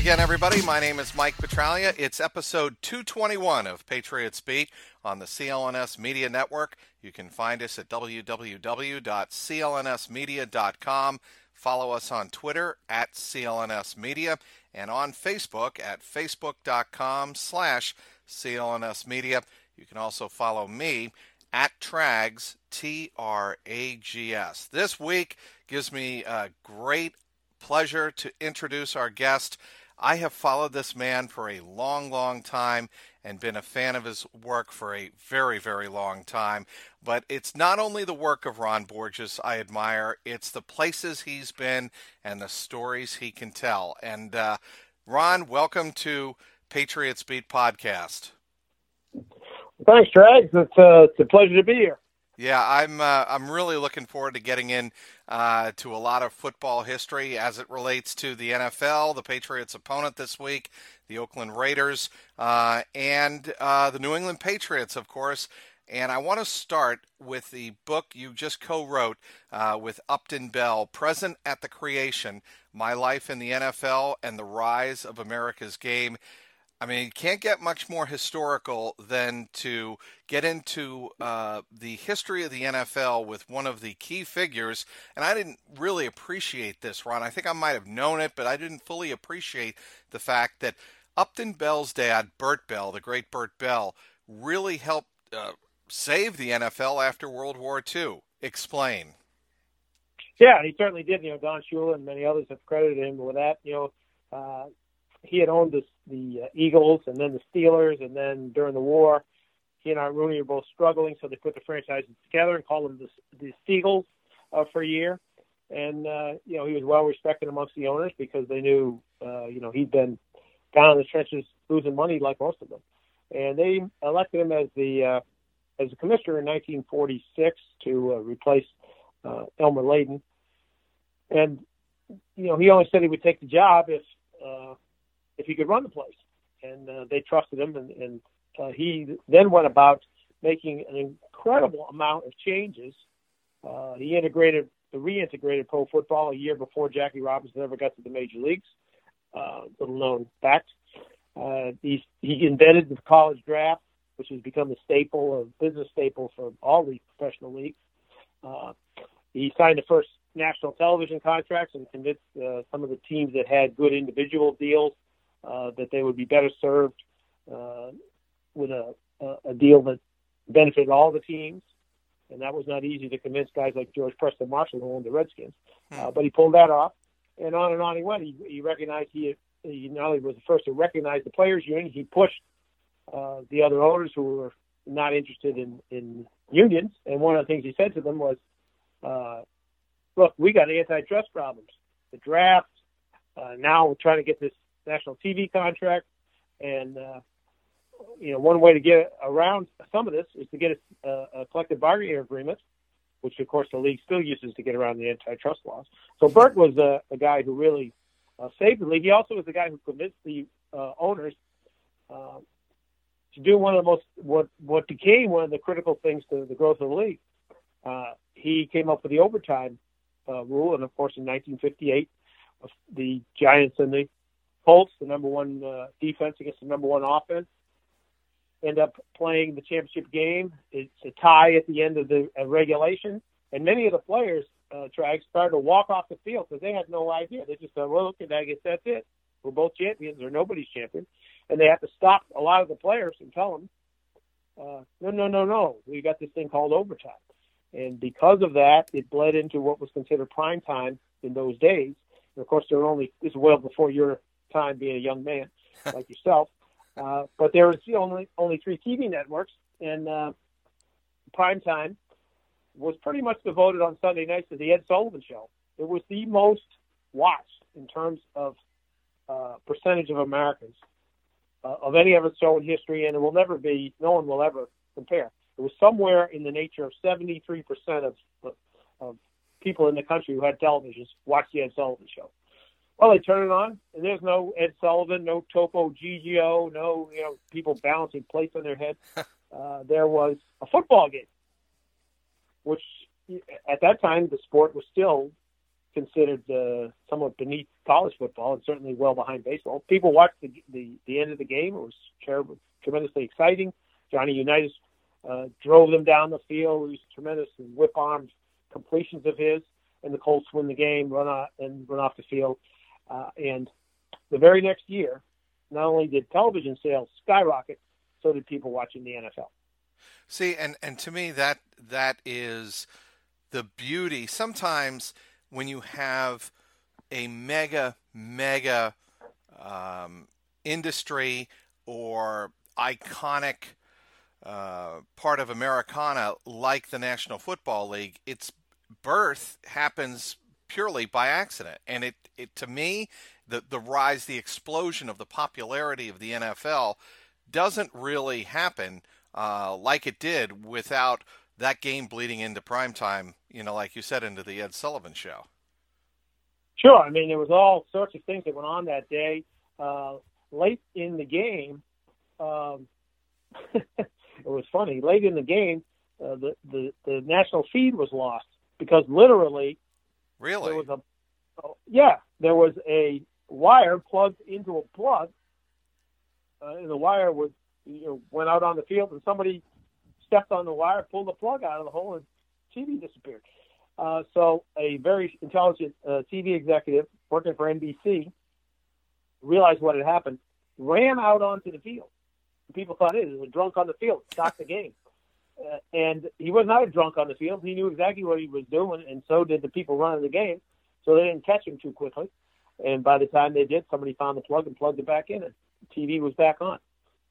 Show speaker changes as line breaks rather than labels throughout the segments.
Again, everybody. My name is Mike Petraglia. It's episode 221 of Patriots Beat on the CLNS Media Network. You can find us at www.clnsmedia.com. Follow us on Twitter at CLNS Media and on Facebook at facebook.com slash CLNS Media. You can also follow me at Trags, T R A G S. This week gives me a great pleasure to introduce our guest. I have followed this man for a long, long time and been a fan of his work for a very, very long time. But it's not only the work of Ron Borges I admire, it's the places he's been and the stories he can tell. And uh, Ron, welcome to Patriots Beat Podcast.
Thanks, Trags. It's, uh, it's a pleasure to be here.
Yeah, I'm uh, I'm really looking forward to getting in uh, to a lot of football history as it relates to the NFL, the Patriots' opponent this week, the Oakland Raiders, uh, and uh, the New England Patriots, of course. And I want to start with the book you just co-wrote uh, with Upton Bell, "Present at the Creation: My Life in the NFL and the Rise of America's Game." I mean, you can't get much more historical than to get into uh, the history of the NFL with one of the key figures. And I didn't really appreciate this, Ron. I think I might have known it, but I didn't fully appreciate the fact that Upton Bell's dad, Bert Bell, the great Bert Bell, really helped uh, save the NFL after World War II. Explain.
Yeah, he certainly did. You know, Don Shula and many others have credited him with that. You know, uh, he had owned the, the uh, Eagles and then the Steelers, and then during the war, he and Art Rooney were both struggling, so they put the franchises together and called them the, the Steagles uh, for a year. And uh, you know he was well respected amongst the owners because they knew uh, you know he'd been down in the trenches losing money like most of them, and they elected him as the uh, as the commissioner in 1946 to uh, replace uh, Elmer Layden. And you know he only said he would take the job if if he could run the place. And uh, they trusted him, and, and uh, he then went about making an incredible amount of changes. Uh, he integrated, the reintegrated pro football a year before Jackie Robinson ever got to the major leagues. Uh, little known fact. Uh, he, he invented the college draft, which has become a staple, a business staple for all the professional leagues. Uh, he signed the first national television contracts and convinced uh, some of the teams that had good individual deals uh, that they would be better served uh, with a, a, deal that benefited all the teams. And that was not easy to convince guys like George Preston Marshall, who owned the Redskins. Hmm. Uh, but he pulled that off, and on and on he went. He, he recognized he, he not only was the first to recognize the players' union, he pushed uh, the other owners who were not interested in, in unions. And one of the things he said to them was, uh, "Look, we got antitrust problems. The draft. Uh, now we're trying to get this national TV contract, and uh, you know one way to get around some of this is to get a, a collective bargaining agreement, which of course the league still uses to get around the antitrust laws. So Bert was a, a guy who really uh, saved the league. He also was the guy who convinced the uh, owners uh, to do one of the most what what became one of the critical things to the growth of the league. Uh, he came up with the overtime uh, rule, and of course in 1958, the Giants and the Colts, the number one uh, defense against the number one offense, end up playing the championship game. It's a tie at the end of the uh, regulation, and many of the players, uh, Trag, started to walk off the field because they had no idea. They just thought, well, okay, I guess that's it. We're both champions, or nobody's champion, and they have to stop a lot of the players and tell them, uh, no, no, no, no, we got this thing called overtime. And because of that, it bled into what was considered prime time in those days. And of course, there were only this is well before your time being a young man like yourself. Uh, but there was only only three TV networks, and uh, prime time was pretty much devoted on Sunday nights to the Ed Sullivan Show. It was the most watched in terms of uh, percentage of Americans uh, of any other show in history, and it will never be. No one will ever compare. It was somewhere in the nature of 73% of, of, of people in the country who had televisions watched the Ed Sullivan Show. Well, they turn it on, and there's no Ed Sullivan, no Topo Gigio, no you know people balancing plates on their head. uh, there was a football game, which at that time the sport was still considered uh, somewhat beneath college football and certainly well behind baseball. People watched the the, the end of the game. It was terrible, tremendously exciting. Johnny Unitas uh, drove them down the field. It was tremendous whip armed completions of his, and the Colts win the game, run off and run off the field. Uh, and the very next year, not only did television sales skyrocket, so did people watching the NFL.
See, and and to me that that is the beauty. Sometimes when you have a mega mega um, industry or iconic uh, part of Americana like the National Football League, its birth happens purely by accident. And it, it to me, the, the rise, the explosion of the popularity of the NFL doesn't really happen uh, like it did without that game bleeding into prime time, you know, like you said, into the Ed Sullivan show.
Sure. I mean, there was all sorts of things that went on that day. Uh, late in the game, um, it was funny. Late in the game, uh, the, the the national feed was lost because literally,
really,
there was a oh, yeah, there was a wire plugged into a plug, uh, and the wire was you know went out on the field, and somebody stepped on the wire, pulled the plug out of the hole, and TV disappeared. Uh, so a very intelligent uh, TV executive working for NBC realized what had happened, ran out onto the field, people thought it was a drunk on the field, stopped the game. Uh, and he was not a drunk on the field. He knew exactly what he was doing, and so did the people running the game. So they didn't catch him too quickly. And by the time they did, somebody found the plug and plugged it back in, and TV was back on.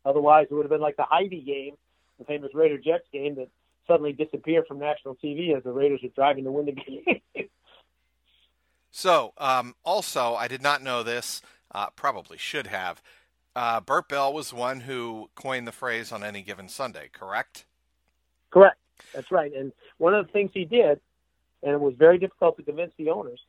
Otherwise, it would have been like the Heidi game, the famous Raider Jets game that suddenly disappeared from national TV as the Raiders were driving to win the game.
so, um, also, I did not know this. Uh, probably should have. Uh, Bert Bell was one who coined the phrase on any given Sunday, correct?
Correct. That's right. And one of the things he did, and it was very difficult to convince the owners,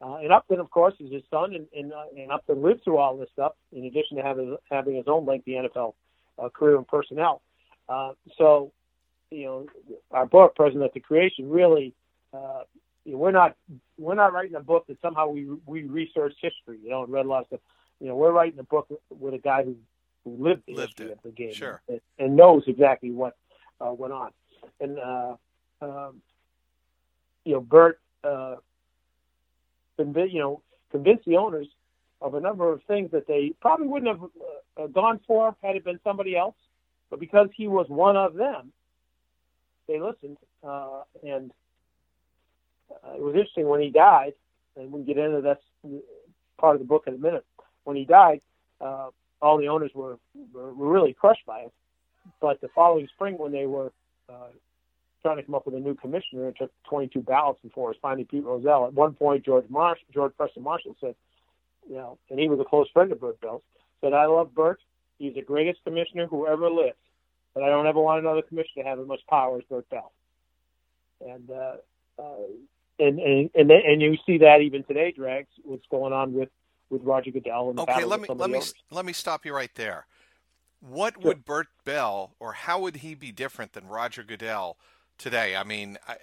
uh, and Upton, of course, is his son, and, and, uh, and Upton lived through all this stuff, in addition to having, having his own lengthy NFL uh, career and personnel. Uh, so, you know, our book, Present at the Creation, really, uh, you know, we're not we're not writing a book that somehow we we researched history, you know, and read a lot of stuff you know, we're writing a book with a guy who, who lived the lived history it. of the game
sure.
and, and, knows exactly what uh, went on. And uh, um, you know, Bert, uh, conv- you know, convinced the owners of a number of things that they probably wouldn't have uh, gone for had it been somebody else. But because he was one of them, they listened. Uh, and uh, it was interesting when he died, and we can get into that part of the book in a minute when he died, uh, all the owners were were really crushed by it. But the following spring, when they were uh, trying to come up with a new commissioner, it took 22 ballots before it was finally Pete Rozelle. At one point, George Marsh, George Preston Marshall said, you know, and he was a close friend of Bert Bell's, said, "I love Bert. He's the greatest commissioner who ever lived, but I don't ever want another commissioner to have as much power as Bert Bell." And uh, uh, and and and, and you see that even today, Trags, what's going on with with Roger Goodell. And
okay, let me let me let me stop you right there. What sure. would Bert Bell, or how would he be different than Roger Goodell today? I mean, I,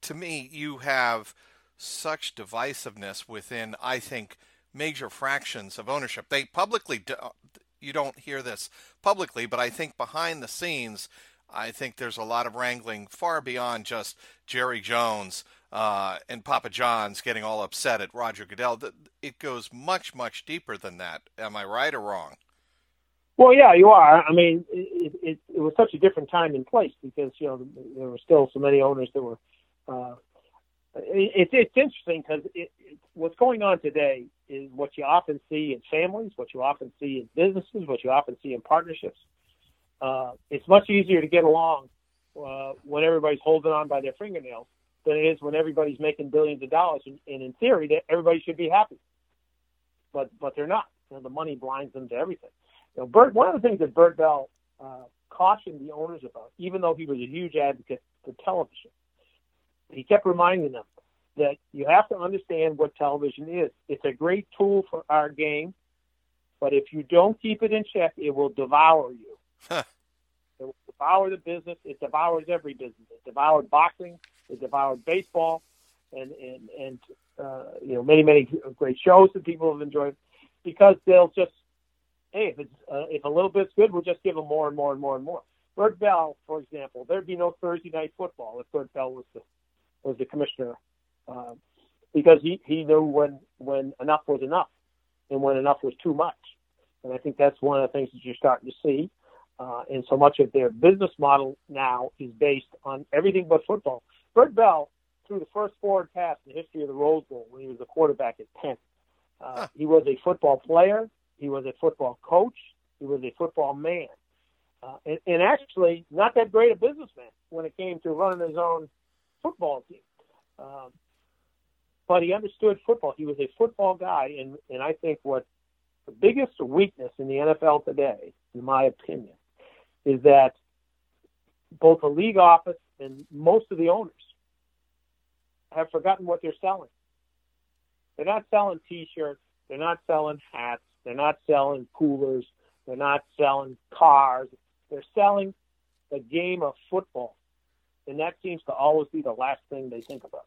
to me, you have such divisiveness within, I think, major fractions of ownership. They publicly, do, you don't hear this publicly, but I think behind the scenes, I think there's a lot of wrangling far beyond just Jerry Jones uh, and Papa John's getting all upset at Roger Goodell. It goes much, much deeper than that. Am I right or wrong?
Well, yeah, you are. I mean, it, it, it was such a different time and place because you know there were still so many owners that were. Uh, it, it's interesting because it, it, what's going on today is what you often see in families, what you often see in businesses, what you often see in partnerships. Uh, it's much easier to get along uh, when everybody's holding on by their fingernails than it is when everybody's making billions of dollars. And, and in theory, that everybody should be happy, but but they're not. You know, the money blinds them to everything. You know, Bert. One of the things that Bert Bell uh, cautioned the owners about, even though he was a huge advocate for television, he kept reminding them that you have to understand what television is. It's a great tool for our game, but if you don't keep it in check, it will devour you. Huh. It will devour the business. It devours every business. It devoured boxing. It devoured baseball, and and and uh, you know many many great shows that people have enjoyed because they'll just hey if it's uh, if a little bit's good, we'll just give them more and more and more and more. Bert Bell, for example, there'd be no Thursday night football if Bert Bell was the was the commissioner, uh, because he he knew when when enough was enough, and when enough was too much. And I think that's one of the things that you're starting to see. Uh, and so much of their business model now is based on everything but football. Bert Bell threw the first forward pass in the history of the Rose Bowl when he was a quarterback at Penn. Uh, huh. He was a football player. He was a football coach. He was a football man. Uh, and, and actually, not that great a businessman when it came to running his own football team. Um, but he understood football. He was a football guy, and and I think what the biggest weakness in the NFL today, in my opinion, is that both the league office and most of the owners have forgotten what they're selling. They're not selling T-shirts. They're not selling hats. They're not selling coolers. They're not selling cars. They're selling the game of football, and that seems to always be the last thing they think about.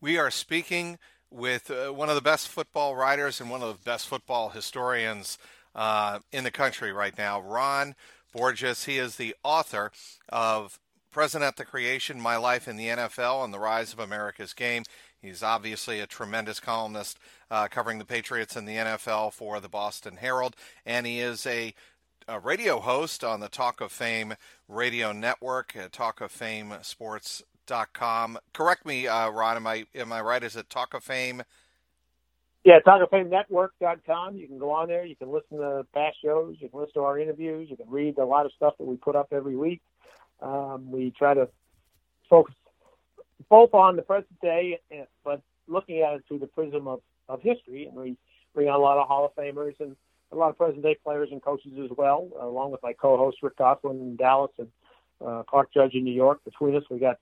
We are speaking with uh, one of the best football writers and one of the best football historians uh, in the country right now, Ron Borges. He is the author of Present at the Creation My Life in the NFL and the Rise of America's Game. He's obviously a tremendous columnist uh, covering the Patriots and the NFL for the Boston Herald, and he is a, a radio host on the Talk of Fame radio network, uh, Talk of Fame Sports com. Correct me, uh, Ron. Am I am I right? Is it Talk of Fame?
Yeah, talkoffamenetwork.com. You can go on there. You can listen to past shows. You can listen to our interviews. You can read a lot of stuff that we put up every week. Um, we try to focus both on the present day, but looking at it through the prism of, of history. And we bring on a lot of Hall of Famers and a lot of present day players and coaches as well, along with my co-host Rick Gosselin in Dallas and uh, Clark Judge in New York. Between us, we got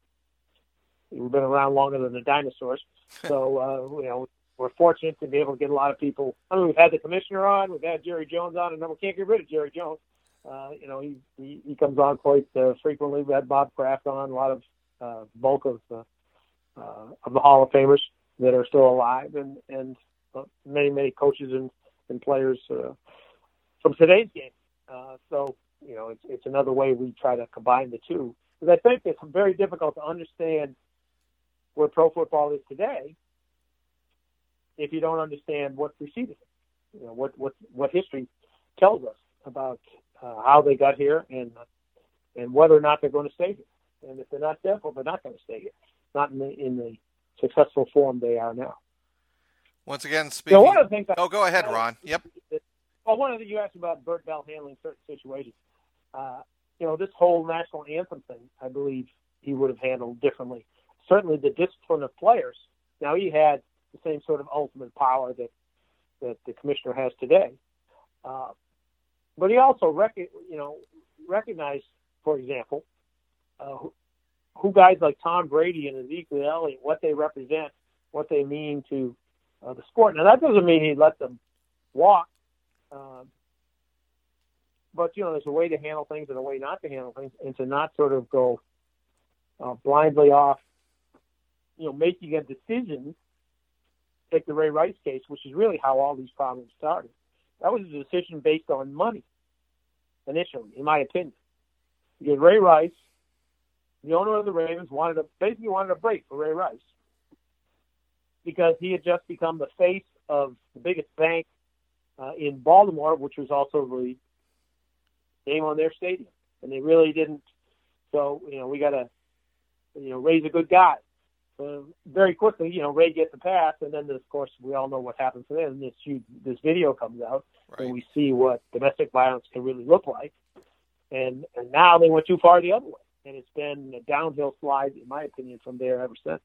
We've been around longer than the dinosaurs, so uh, you know we're fortunate to be able to get a lot of people. I mean, we've had the commissioner on, we've had Jerry Jones on, and we can't get rid of Jerry Jones. Uh, you know, he, he he comes on quite uh, frequently. We had Bob Kraft on, a lot of uh, bulk of uh, uh, of the Hall of Famers that are still alive, and and uh, many many coaches and and players uh, from today's game. Uh, so you know, it's it's another way we try to combine the two. Because I think it's very difficult to understand where pro football is today if you don't understand what preceded it. You know, what what what history tells us about uh, how they got here and and whether or not they're going to stay here. And if they're not there, they're not going to stay here. Not in the in the successful form they are now.
Once again, speaking.
One of the things
oh, go ahead, Ron. Yep.
Well, one of the things you asked about Bert Bell handling certain situations. Uh, you know, this whole national anthem thing, I believe he would have handled differently certainly the discipline of players. Now he had the same sort of ultimate power that that the commissioner has today, uh, but he also rec- you know recognized, for example, uh, who, guys like Tom Brady and Ezekiel Elliott, what they represent, what they mean to uh, the sport. Now that doesn't mean he let them walk. Uh, but you know, there's a way to handle things and a way not to handle things, and to not sort of go uh, blindly off you know, making a decision, take the Ray Rice case, which is really how all these problems started. That was a decision based on money, initially, in my opinion. Because Ray Rice, the owner of the Ravens, wanted a basically wanted a break for Ray Rice because he had just become the face of the biggest bank uh, in Baltimore, which was also the name on their stadium, and they really didn't. So you know, we got to you know raise a good guy uh, very quickly, you know, Ray gets a pass, and then of course we all know what happens to them. This huge, this video comes out, right. and we see what domestic violence can really look like. and and now they went too far the other way, and it's been a downhill slide, in my opinion, from there ever since.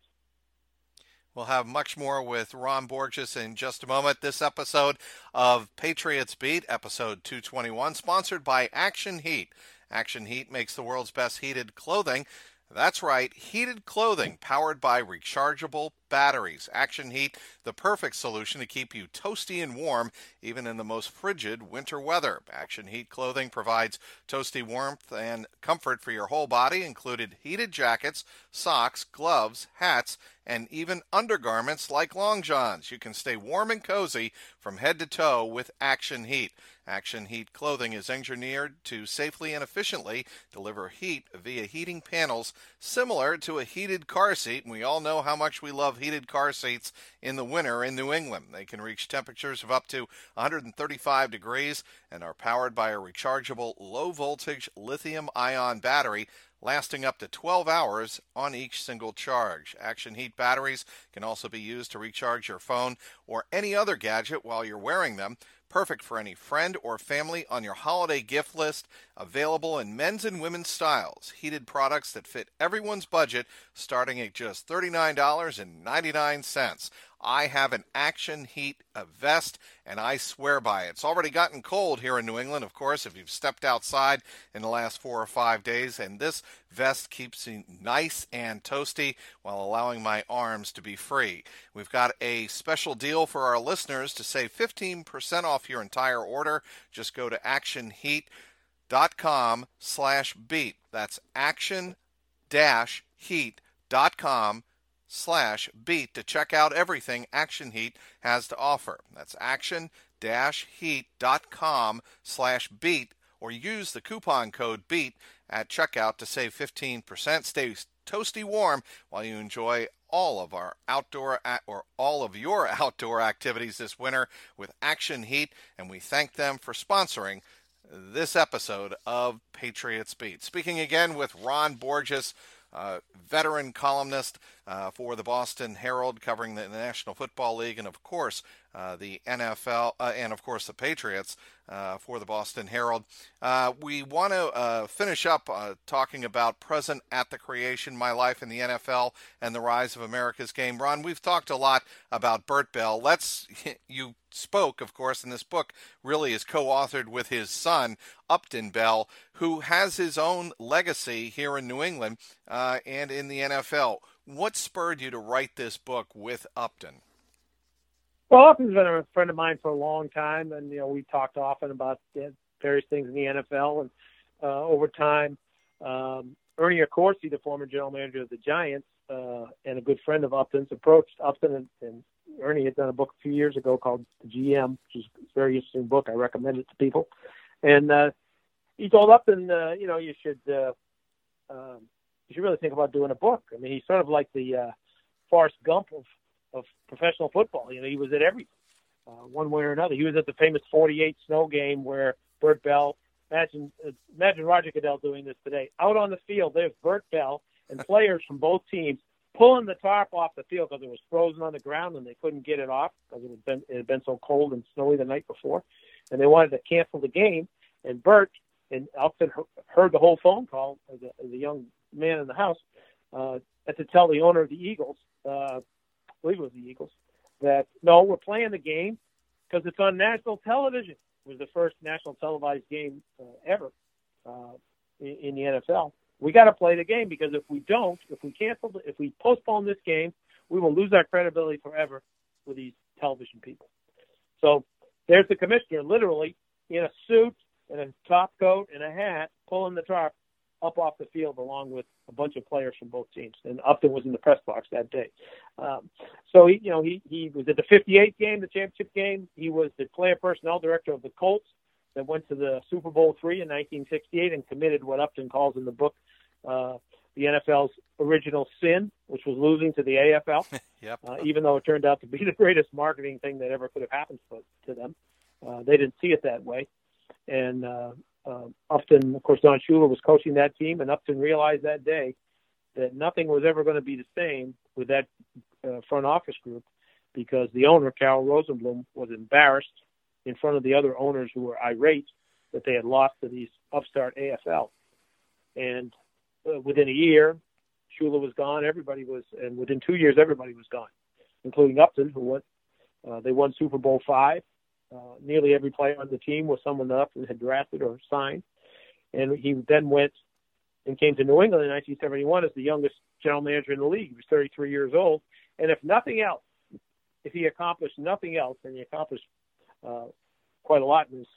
We'll have much more with Ron Borges in just a moment. This episode of Patriots Beat, episode 221, sponsored by Action Heat. Action Heat makes the world's best heated clothing. That's right, heated clothing powered by rechargeable batteries. Action Heat, the perfect solution to keep you toasty and warm even in the most frigid winter weather. Action Heat clothing provides toasty warmth and comfort for your whole body, included heated jackets, socks, gloves, hats, and even undergarments like long johns. You can stay warm and cozy from head to toe with Action Heat. Action Heat clothing is engineered to safely and efficiently deliver heat via heating panels similar to a heated car seat. And we all know how much we love heated car seats in the winter in New England. They can reach temperatures of up to 135 degrees and are powered by a rechargeable low voltage lithium ion battery lasting up to 12 hours on each single charge. Action Heat batteries can also be used to recharge your phone or any other gadget while you're wearing them. Perfect for any friend or family on your holiday gift list. Available in men's and women's styles. Heated products that fit everyone's budget, starting at just $39.99. I have an Action Heat vest, and I swear by it. It's already gotten cold here in New England, of course, if you've stepped outside in the last four or five days, and this vest keeps me nice and toasty while allowing my arms to be free. We've got a special deal for our listeners to save 15% off your entire order. Just go to actionheat.com slash beat. That's action dash heat.com slash beat to check out everything Action Heat has to offer. That's action heat.com slash beat or use the coupon code BEAT at checkout to save 15%. Stay toasty warm while you enjoy all of our outdoor or all of your outdoor activities this winter with Action Heat and we thank them for sponsoring this episode of Patriots Beat. Speaking again with Ron Borges, uh, veteran columnist uh, for the Boston Herald, covering the National Football League, and of course uh, the NFL, uh, and of course the Patriots uh, for the Boston Herald. Uh, we want to finish up talking about present at the creation, my life in the NFL, and the rise of America's game. Ron, we've talked a lot about Bert Bell. Let's you spoke, of course, in this book, really is co authored with his son, Upton Bell, who has his own legacy here in New England uh, and in the NFL. What spurred you to write this book with Upton?
Well, Upton's been a friend of mine for a long time, and you know we talked often about various things in the NFL, and uh, over time, um, Ernie Accorsi, the former general manager of the Giants, uh, and a good friend of Upton's, approached Upton and, and Ernie had done a book a few years ago called The GM, which is a very interesting book. I recommend it to people. And uh, he told Upton, uh, you know, you should uh, um, you should really think about doing a book. I mean, he's sort of like the uh, Forrest Gump of of professional football. You know, he was at every uh, one way or another. He was at the famous '48 snow game where Bert Bell. Imagine, uh, imagine Roger Goodell doing this today. Out on the field, there's Bert Bell and players from both teams pulling the tarp off the field because it was frozen on the ground and they couldn't get it off because it had been it had been so cold and snowy the night before, and they wanted to cancel the game. And Bert and Upton heard the whole phone call as a, as a young man in the house, uh, to tell the owner of the Eagles, uh, I believe it was the Eagles, that no, we're playing the game because it's on national television. It was the first national televised game uh, ever uh, in, in the NFL we got to play the game because if we don't, if we cancel, if we postpone this game, we will lose our credibility forever with these television people. So there's the commissioner, literally in a suit and a top coat and a hat, pulling the tarp up off the field along with a bunch of players from both teams. And Upton was in the press box that day. Um, so he, you know, he he was at the 58 game, the championship game. He was the player personnel director of the Colts that went to the Super Bowl three in 1968 and committed what Upton calls in the book uh, the NFL's original sin, which was losing to the AFL.
yep.
Uh, even though it turned out to be the greatest marketing thing that ever could have happened to, to them, uh, they didn't see it that way. And uh, uh, Upton, of course, Don Shula was coaching that team, and Upton realized that day that nothing was ever going to be the same with that uh, front office group because the owner, Carroll Rosenbloom, was embarrassed in front of the other owners who were irate that they had lost to these upstart AFL. And uh, within a year, Shula was gone. Everybody was, and within two years, everybody was gone, including Upton, who went. Uh, they won Super Bowl five. Uh, nearly every player on the team was someone that Upton had drafted or signed, and he then went and came to New England in 1971 as the youngest general manager in the league. He was 33 years old, and if nothing else, if he accomplished nothing else, and he accomplished uh, quite a lot in his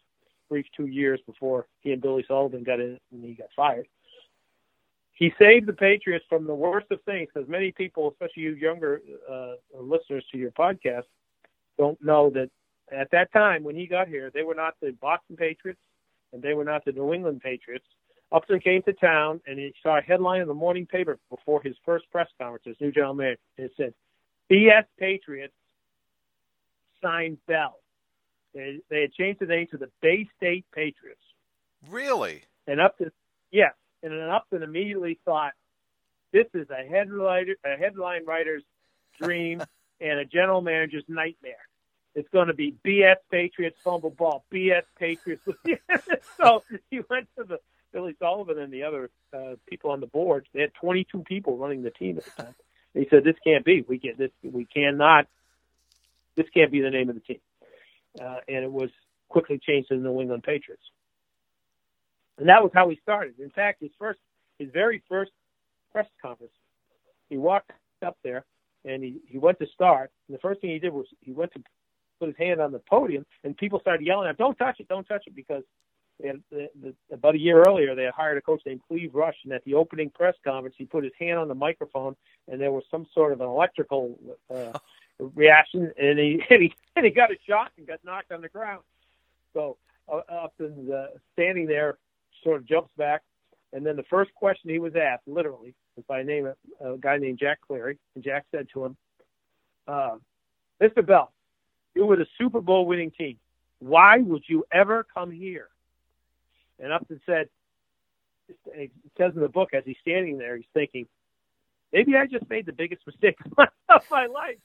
brief two years before he and Billy Sullivan got in and he got fired. He saved the Patriots from the worst of things because many people, especially you younger uh, listeners to your podcast, don't know that at that time when he got here, they were not the Boston Patriots and they were not the New England Patriots. Upton came to town and he saw a headline in the morning paper before his first press conference as new general manager. It said, BS Patriots signed Bell. They, they had changed the name to the Bay State Patriots.
Really?
And Upton, yes, and then Upton immediately thought, this is a headline, a headline writer's dream and a general manager's nightmare. It's going to be BS Patriots fumble ball, BS Patriots. so he went to the Billy Sullivan and the other uh, people on the board. They had 22 people running the team at the time. he said, "This can't be. We get this. We cannot. This can't be the name of the team." uh, and it was quickly changed to the New England Patriots. And that was how he started. In fact, his first, his very first press conference, he walked up there and he, he went to start. And the first thing he did was he went to put his hand on the podium, and people started yelling at him, "Don't touch it! Don't touch it!" Because they had, the, the, about a year earlier, they had hired a coach named Clive Rush, and at the opening press conference, he put his hand on the microphone, and there was some sort of an electrical uh, reaction, and he and he and he got a shot and got knocked on the ground. So uh, Upton uh, standing there, sort of jumps back, and then the first question he was asked, literally, was by a name a guy named Jack Clary, and Jack said to him, uh, "Mr. Bell, you were the Super Bowl winning team. Why would you ever come here?" And Upton said, it says in the book as he's standing there, he's thinking, maybe I just made the biggest mistake of my life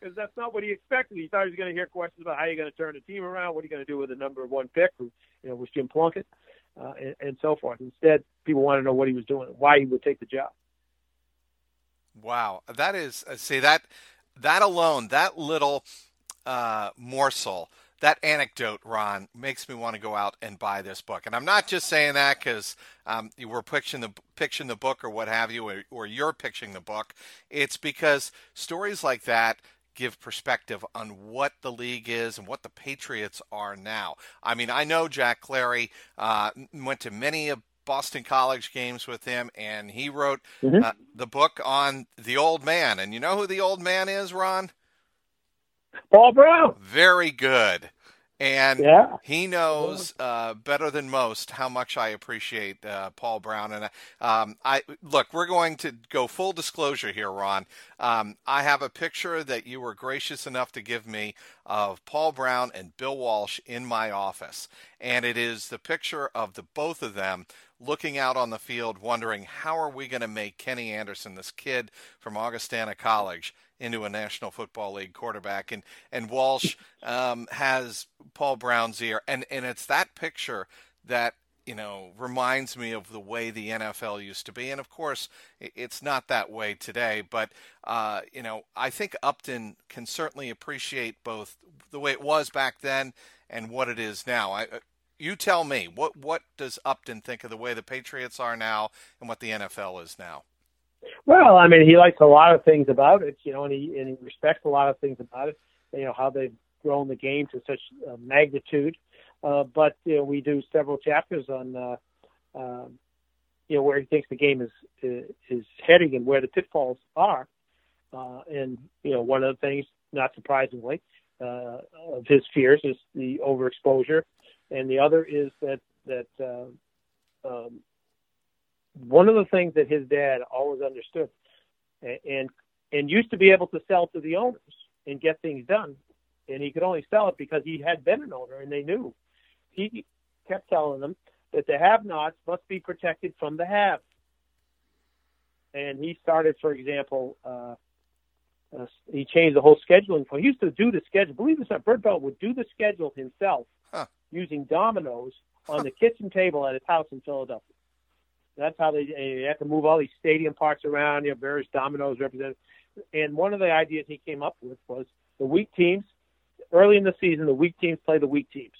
because that's not what he expected. He thought he was going to hear questions about how you're going to turn the team around, what are you going to do with the number one pick, who you know was Jim Plunkett, uh, and, and so forth. Instead, people want to know what he was doing, why he would take the job.
Wow, that is uh, see that that alone, that little uh, morsel that anecdote, Ron, makes me want to go out and buy this book. And I'm not just saying that because um, we're pitching the pitching the book or what have you, or, or you're pitching the book. It's because stories like that give perspective on what the league is and what the Patriots are now. I mean, I know Jack Clary uh, went to many of Boston College games with him, and he wrote mm-hmm. uh, the book on the old man. And you know who the old man is, Ron?
Paul Brown.
Very good. And
yeah.
he knows uh, better than most how much I appreciate uh, Paul Brown. And um, I look, we're going to go full disclosure here, Ron. Um, I have a picture that you were gracious enough to give me of Paul Brown and Bill Walsh in my office, and it is the picture of the both of them looking out on the field, wondering how are we going to make Kenny Anderson, this kid from Augustana College, into a National Football League quarterback. And and Walsh um, has Paul Brown's ear, and and it's that picture that you know reminds me of the way the NFL used to be. And of course, it's not that way today. But uh, you know, I think Upton can certainly appreciate both the way it was back then and what it is now. I, uh, you tell me what what does Upton think of the way the Patriots are now and what the NFL is now?
Well, I mean, he likes a lot of things about it, you know, and he and he respects a lot of things about it. You know how they've grown the game to such uh, magnitude. Uh, but you know, we do several chapters on uh, uh, you know where he thinks the game is is heading and where the pitfalls are. Uh, and you know, one of the things, not surprisingly, uh, of his fears is the overexposure, and the other is that that uh, um, one of the things that his dad always understood and and used to be able to sell to the owners and get things done and he could only sell it because he had been an owner and they knew. He kept telling them that the have nots must be protected from the have. And he started for example uh, uh, he changed the whole scheduling. For he used to do the schedule. Believe it or not Bert Bell would do the schedule himself huh. using dominoes on the kitchen table at his house in Philadelphia. That's how they, they had to move all these stadium parts around. You know, various dominoes represented. And one of the ideas he came up with was the weak teams. Early in the season, the weak teams play the weak teams.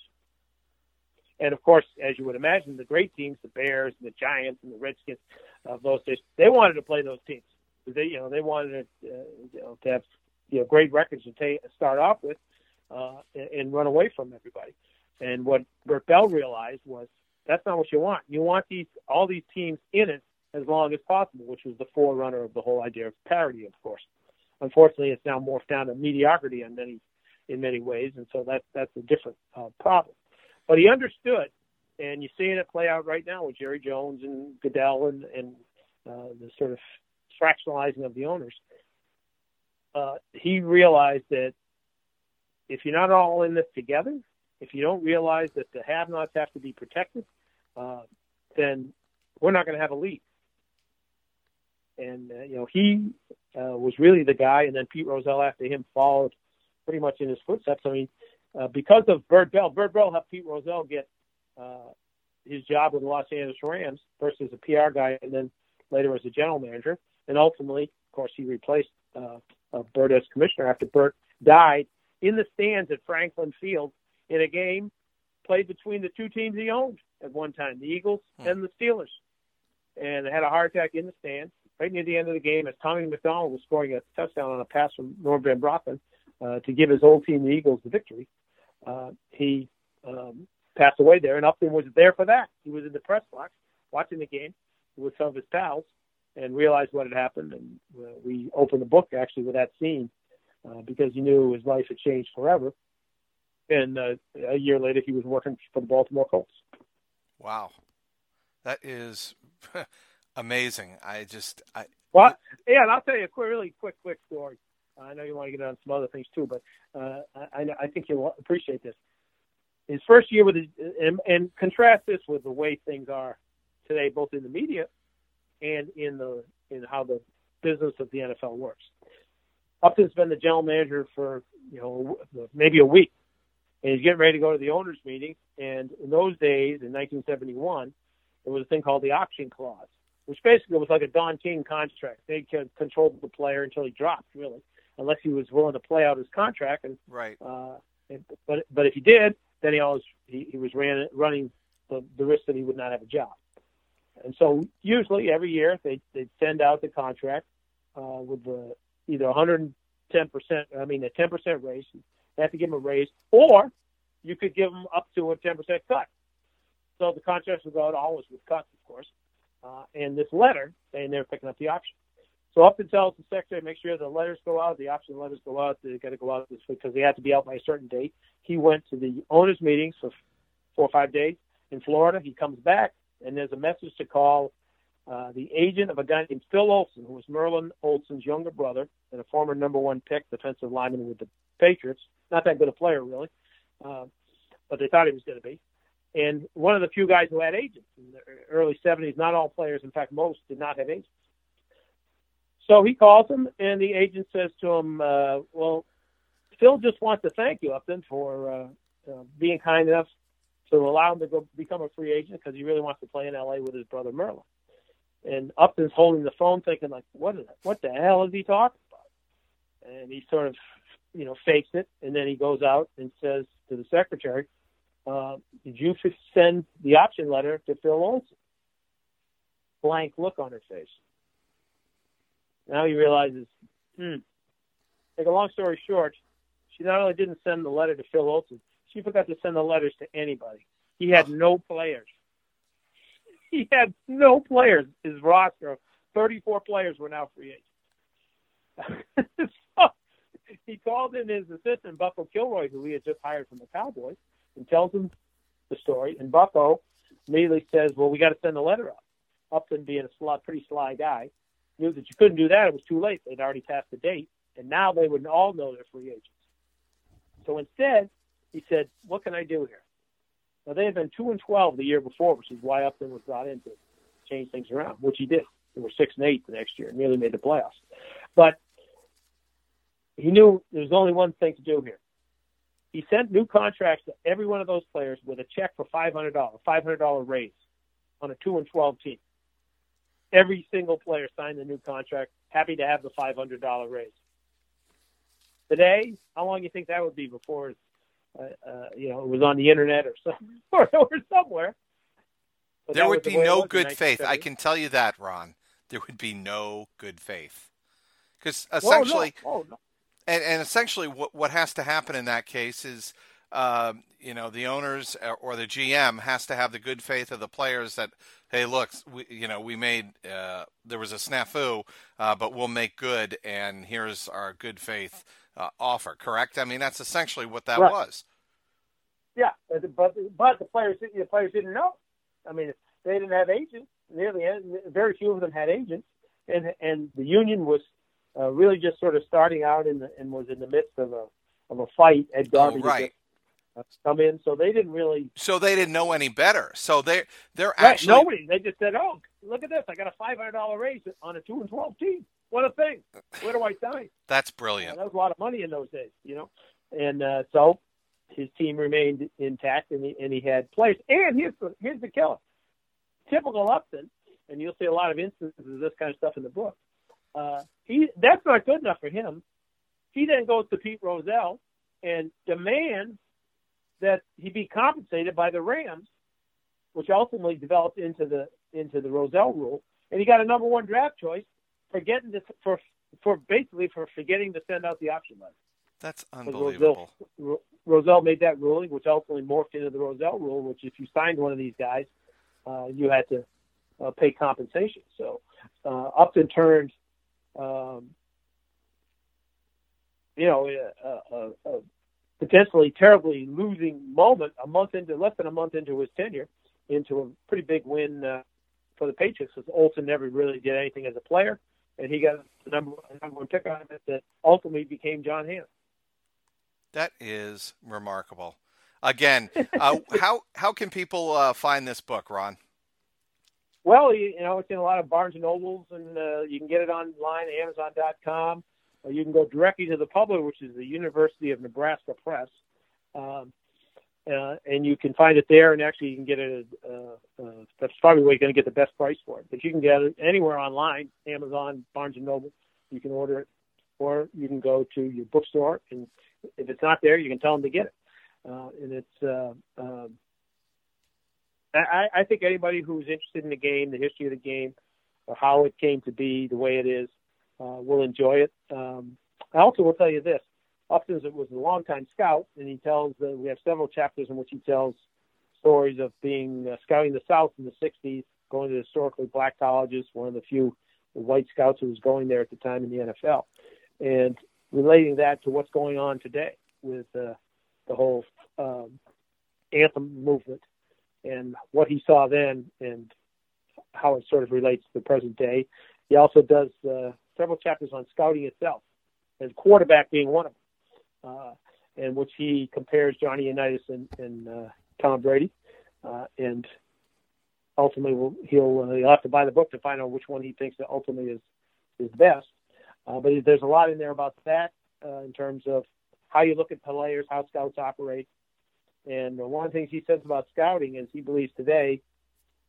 And of course, as you would imagine, the great teams, the Bears and the Giants and the Redskins of those days, they wanted to play those teams. They, you know, they wanted to, uh, you know, to have you know great records to take, start off with, uh, and, and run away from everybody. And what Bert Bell realized was that's not what you want. You want these all these teams in it as long as possible, which was the forerunner of the whole idea of parity, of course. Unfortunately, it's now morphed down to mediocrity in many in many ways, and so that that's a different uh, problem. But he understood, and you're seeing it play out right now with Jerry Jones and Goodell and and uh, the sort of fractionalizing of the owners. Uh, he realized that if you're not all in this together, if you don't realize that the have-nots have to be protected, uh, then we're not going to have a lead. And uh, you know he uh, was really the guy, and then Pete Rozelle after him followed pretty much in his footsteps. I mean, uh, because of Bert Bell, Bert Bell helped Pete Rozelle get uh, his job with the Los Angeles Rams first as a PR guy, and then later as a general manager, and ultimately, of course, he replaced uh, uh, Bert as commissioner after Bert died in the stands at Franklin Field in a game played between the two teams he owned at one time, the Eagles hmm. and the Steelers, and had a heart attack in the stands right near the end of the game as Tommy McDonald was scoring a touchdown on a pass from Norm Van Brocklin uh, to give his old team, the Eagles, the victory. Uh, he um, passed away there, and Upton was there for that. He was in the press box watching the game with some of his pals and realized what had happened. And uh, we opened the book actually with that scene uh, because he knew his life had changed forever. And uh, a year later, he was working for the Baltimore Colts.
Wow, that is amazing. I just I.
Well, yeah, and I'll tell you a quick, really quick, quick story. I know you want to get on some other things too, but uh, I, I think you'll appreciate this. His first year with, his, and, and contrast this with the way things are today, both in the media and in the in how the business of the NFL works. Upton's been the general manager for you know maybe a week, and he's getting ready to go to the owners' meeting. And in those days, in 1971, there was a thing called the option clause, which basically was like a Don King contract. They could control the player until he dropped, really, unless he was willing to play out his contract. And
right.
Uh, and, but but if he did, then he always he, he was ran, running the, the risk that he would not have a job. And so usually every year they they send out the contract uh, with the either 110 percent. I mean a 10 percent raise. They have to give them a raise, or you could give them up to a 10 percent cut. So the contracts would go out always with cuts, of course. Uh, and this letter saying they're picking up the option. So Upton tells the secretary, make sure the letters go out, the option letters go out. They got to go out this week because they have to be out by a certain date. He went to the owners' meetings for four or five days in Florida. He comes back and there's a message to call uh, the agent of a guy named Phil Olsen, who was Merlin Olsen's younger brother and a former number one pick defensive lineman with the Patriots. Not that good a player, really, uh, but they thought he was going to be. And one of the few guys who had agents in the early 70s. Not all players, in fact, most did not have agents. So he calls him, and the agent says to him, uh, "Well, Phil just wants to thank you, Upton, for uh, uh, being kind enough to allow him to go become a free agent because he really wants to play in LA with his brother Merlin. And Upton's holding the phone, thinking like, "What is what the hell is he talking about?" And he sort of, you know, fakes it, and then he goes out and says to the secretary, uh, "Did you send the option letter to Phil Olsen?" Blank look on her face. Now he realizes, hmm. Make a long story short, she not only didn't send the letter to Phil Olsen, she forgot to send the letters to anybody. He had no players. He had no players. His roster of 34 players were now free agents. he called in his assistant, Bucko Kilroy, who he had just hired from the Cowboys, and tells him the story. And Bucko immediately says, Well, we got to send the letter up. Upton, being a sly, pretty sly guy, knew that you couldn't do that. It was too late. They'd already passed the date, and now they would all know they're free agents. So instead, he said, "What can I do here?" Now they had been two and twelve the year before, which is why Upton was brought in to change things around, which he did. They were six and eight the next year, nearly made the playoffs. But he knew there was only one thing to do here. he sent new contracts to every one of those players with a check for five hundred dollars, five hundred dollar raise on a two and twelve team. Every single player signed the new contract, happy to have the five hundred dollar raise. Today, how long do you think that would be before, uh, uh, you know, it was on the internet or some or, or somewhere?
But there would be the no good faith. I can tell you that, Ron. There would be no good faith because essentially,
no. Oh, no.
And, and essentially, what what has to happen in that case is, uh, you know, the owners or the GM has to have the good faith of the players that, hey, look, we, you know, we made uh, there was a snafu, uh, but we'll make good, and here's our good faith uh, offer. Correct? I mean, that's essentially what that
right.
was.
Yeah, but but the players the players didn't know. I mean, they didn't have agents. Nearly very few of them had agents, and and the union was uh, really just sort of starting out in the, and was in the midst of a of a fight at Darby.
Oh, right.
Uh, come in, so they didn't really.
So they didn't know any better. So they they're
right,
actually
nobody. They just said, "Oh, look at this! I got a five hundred dollar raise on a two and twelve team. What a thing! Where do I sign?"
That's brilliant.
that was a lot of money in those days, you know. And uh, so his team remained intact, and he and he had players. And here's the here's the killer. Typical Upton, and you'll see a lot of instances of this kind of stuff in the book. Uh, he that's not good enough for him. He then goes to Pete Rozelle and demands that he be compensated by the Rams, which ultimately developed into the into the Rozelle rule, and he got a number one draft choice for getting to, for for basically for forgetting to send out the option letter.
That's unbelievable.
Rozelle, Rozelle made that ruling, which ultimately morphed into the Rozelle rule, which if you signed one of these guys, uh, you had to uh, pay compensation. So uh, Upton turned um, you know, a, a, a potentially terribly losing moment a month into less than a month into his tenure into a pretty big win uh, for the Patriots because Olsen never really did anything as a player, and he got the number, number one pick on it that ultimately became John Hannah.
That is remarkable. Again, uh, how how can people uh, find this book, Ron?
Well, you, you know, it's in a lot of Barnes and Nobles, and uh, you can get it online, Amazon.com. Or you can go directly to the publisher, which is the University of Nebraska Press, um, uh, and you can find it there. And actually, you can get it. Uh, uh, that's probably where you're going to get the best price for it. But you can get it anywhere online, Amazon, Barnes and Noble. You can order it, or you can go to your bookstore, and if it's not there, you can tell them to get it. Uh, and it's uh, um, I, I think anybody who's interested in the game, the history of the game, or how it came to be the way it is, uh, will enjoy it. Um, I also will tell you this: Upton was a longtime scout, and he tells uh, we have several chapters in which he tells stories of being uh, scouting the South in the '60s, going to historically black colleges, one of the few white scouts who was going there at the time in the NFL, and relating that to what's going on today with uh, the whole um, anthem movement and what he saw then and how it sort of relates to the present day. He also does uh, several chapters on scouting itself, and quarterback being one of them, uh, in which he compares Johnny Unitas and, and uh, Tom Brady, uh, and ultimately will, he'll uh, he'll have to buy the book to find out which one he thinks that ultimately is is best. Uh, but there's a lot in there about that uh, in terms of how you look at players, how scouts operate, and one of the things he says about scouting is he believes today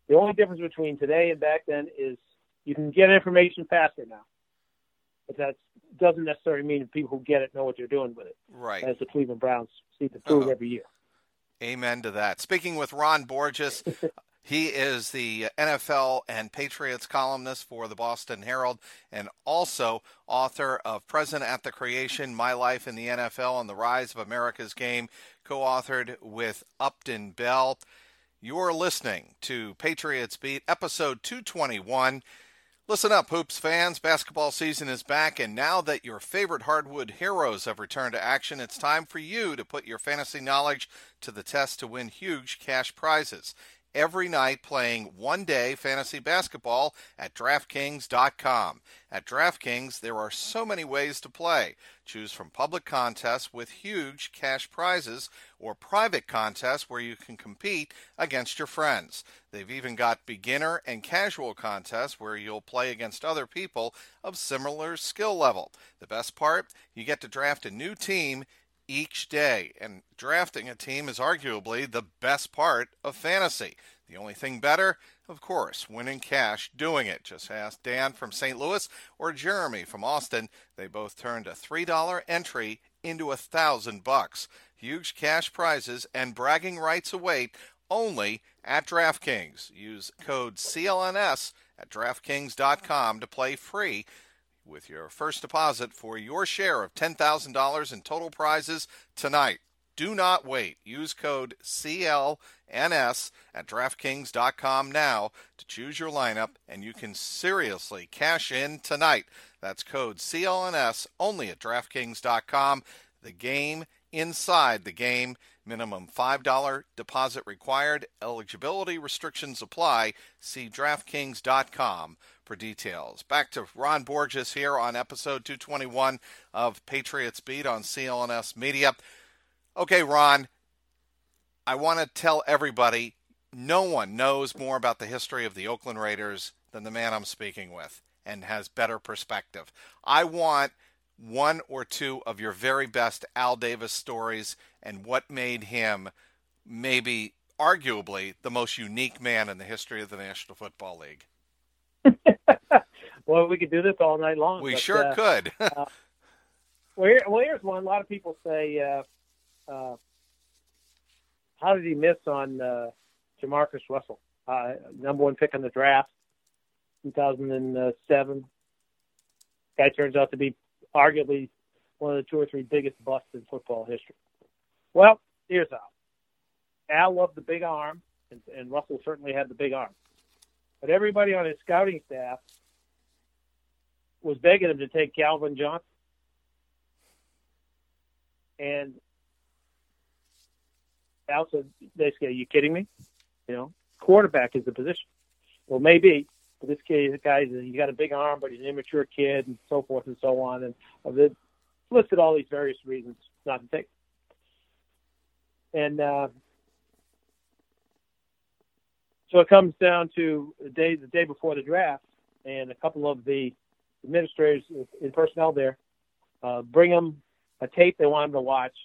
the only difference between today and back then is you can get information faster now. But that doesn't necessarily mean that people who get it know what they're doing with it.
Right.
As the Cleveland Browns seem to prove uh-huh. every year.
Amen to that. Speaking with Ron Borges, he is the NFL and Patriots columnist for the Boston Herald and also author of Present at the Creation My Life in the NFL and the Rise of America's Game co authored with Upton Bell. You're listening to Patriots Beat, episode 221. Listen up, Hoops fans. Basketball season is back, and now that your favorite hardwood heroes have returned to action, it's time for you to put your fantasy knowledge to the test to win huge cash prizes every night playing one day fantasy basketball at DraftKings.com. At DraftKings, there are so many ways to play. Choose from public contests with huge cash prizes or private contests where you can compete against your friends. They've even got beginner and casual contests where you'll play against other people of similar skill level. The best part, you get to draft a new team each day, and drafting a team is arguably the best part of fantasy. The only thing better, of course, winning cash doing it. Just ask Dan from St. Louis or Jeremy from Austin. They both turned a $3 entry into a thousand bucks. Huge cash prizes and bragging rights await only at DraftKings. Use code CLNS at DraftKings.com to play free with your first deposit for your share of $10,000 in total prizes tonight. Do not wait. Use code CLNS at DraftKings.com now to choose your lineup, and you can seriously cash in tonight. That's code CLNS only at DraftKings.com. The game inside the game. Minimum $5 deposit required. Eligibility restrictions apply. See DraftKings.com for details. Back to Ron Borges here on episode 221 of Patriots Beat on CLNS Media. Okay, Ron, I want to tell everybody no one knows more about the history of the Oakland Raiders than the man I'm speaking with and has better perspective. I want one or two of your very best Al Davis stories and what made him maybe arguably the most unique man in the history of the National Football League.
well, we could do this all night long.
We
but,
sure
uh,
could.
uh, well, here, well, here's one. A lot of people say, uh, uh, "How did he miss on uh, Jamarcus Russell, uh, number one pick in the draft, 2007?" Guy turns out to be arguably one of the two or three biggest busts in football history. Well, here's how. Al loved the big arm, and, and Russell certainly had the big arm. But everybody on his scouting staff was begging him to take Calvin Johnson. And Al said, basically, are you kidding me? You know, quarterback is the position. Well, maybe, but this kid, this guy, he got a big arm, but he's an immature kid, and so forth and so on. And they listed all these various reasons not to take. And uh, so it comes down to the day the day before the draft, and a couple of the administrators in personnel there uh, bring him a tape they want him to watch,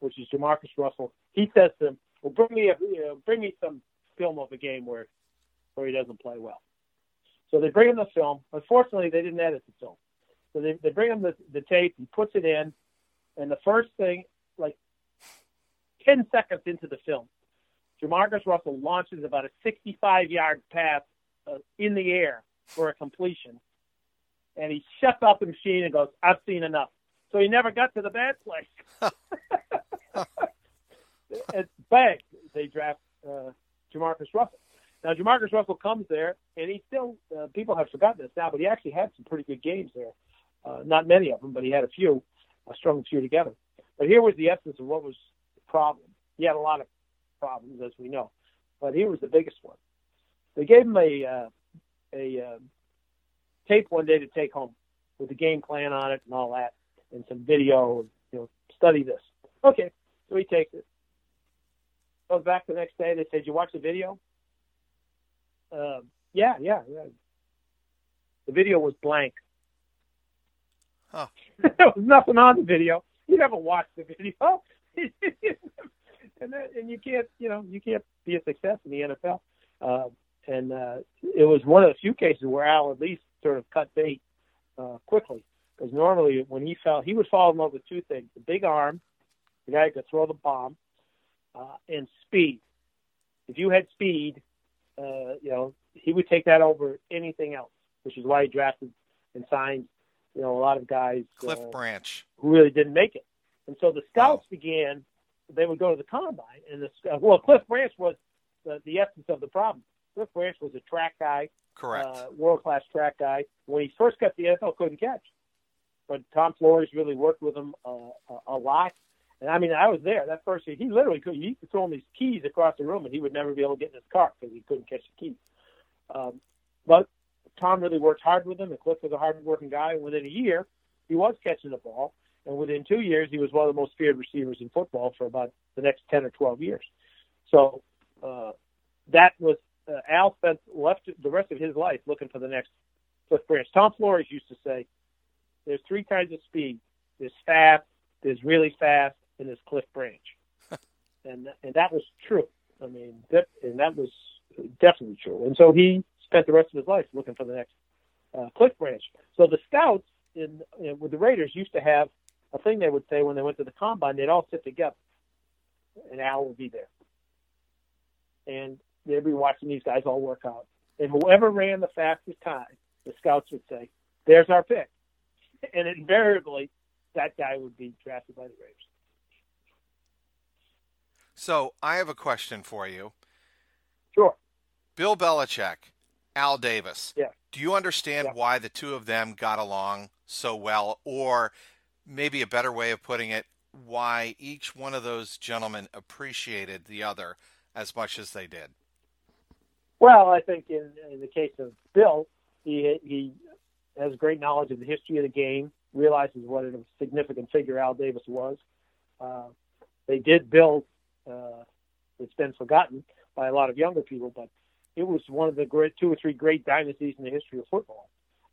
which is Jamarcus Russell. He says to them, "Well, bring me a, you know, bring me some film of a game where where he doesn't play well." So they bring him the film. Unfortunately, they didn't edit the film, so they they bring him the the tape. He puts it in, and the first thing, like ten seconds into the film, Jamarcus Russell launches about a 65 yard pass uh, in the air for a completion. And he shuts off the machine and goes, I've seen enough. So he never got to the bad place. and bang, they draft uh, Jamarcus Russell. Now, Jamarcus Russell comes there, and he still, uh, people have forgotten this now, but he actually had some pretty good games there. Uh, not many of them, but he had a few, a strung a few together. But here was the essence of what was the problem. He had a lot of problems, as we know, but he was the biggest one. They gave him a uh, a uh, tape one day to take home with the game plan on it and all that, and some video. You know, study this. Okay, so he takes it. Goes back the next day. They said, you watch the video?" Uh, yeah, yeah, yeah. The video was blank.
Huh.
there was nothing on the video. You never watched the video. and that, and you can't you know you can't be a success in the NFL. Uh, and uh, it was one of the few cases where Al at least sort of cut bait uh, quickly because normally when he fell, he would fall in love with two things: the big arm, the guy who could throw the bomb, uh, and speed. If you had speed, uh, you know he would take that over anything else, which is why he drafted and signed, you know, a lot of guys.
Cliff
uh,
Branch.
Who really didn't make it. And so the scouts began they would go to the combine, and the well, Cliff Branch was the, the essence of the problem. Cliff Branch was a track guy,
correct,
uh, world class track guy. When he first got the NFL, couldn't catch, but Tom Flores really worked with him uh, a, a lot. And I mean, I was there that first year. He literally could. He could throw him these keys across the room, and he would never be able to get in his car because he couldn't catch the keys. Um, but Tom really worked hard with him, and Cliff was a hard-working guy. And within a year, he was catching the ball. And within two years, he was one of the most feared receivers in football for about the next 10 or 12 years. So uh, that was, uh, Al spent left the rest of his life looking for the next Cliff Branch. Tom Flores used to say, there's three kinds of speed. There's fast, There's really fast and there's Cliff Branch, and and that was true. I mean, that and that was definitely true. And so he spent the rest of his life looking for the next uh, Cliff Branch. So the scouts in know, with the Raiders used to have a thing they would say when they went to the combine. They'd all sit together, and Al would be there, and they'd be watching these guys all work out. And whoever ran the fastest time, the scouts would say, "There's our pick," and invariably that guy would be drafted by the Raiders.
So I have a question for you.
Sure.
Bill Belichick, Al Davis.
Yeah.
Do you understand
yeah.
why the two of them got along so well, or maybe a better way of putting it, why each one of those gentlemen appreciated the other as much as they did?
Well, I think in, in the case of Bill, he he has great knowledge of the history of the game, realizes what a significant figure Al Davis was. Uh, they did build. Uh, it's been forgotten by a lot of younger people, but it was one of the great two or three great dynasties in the history of football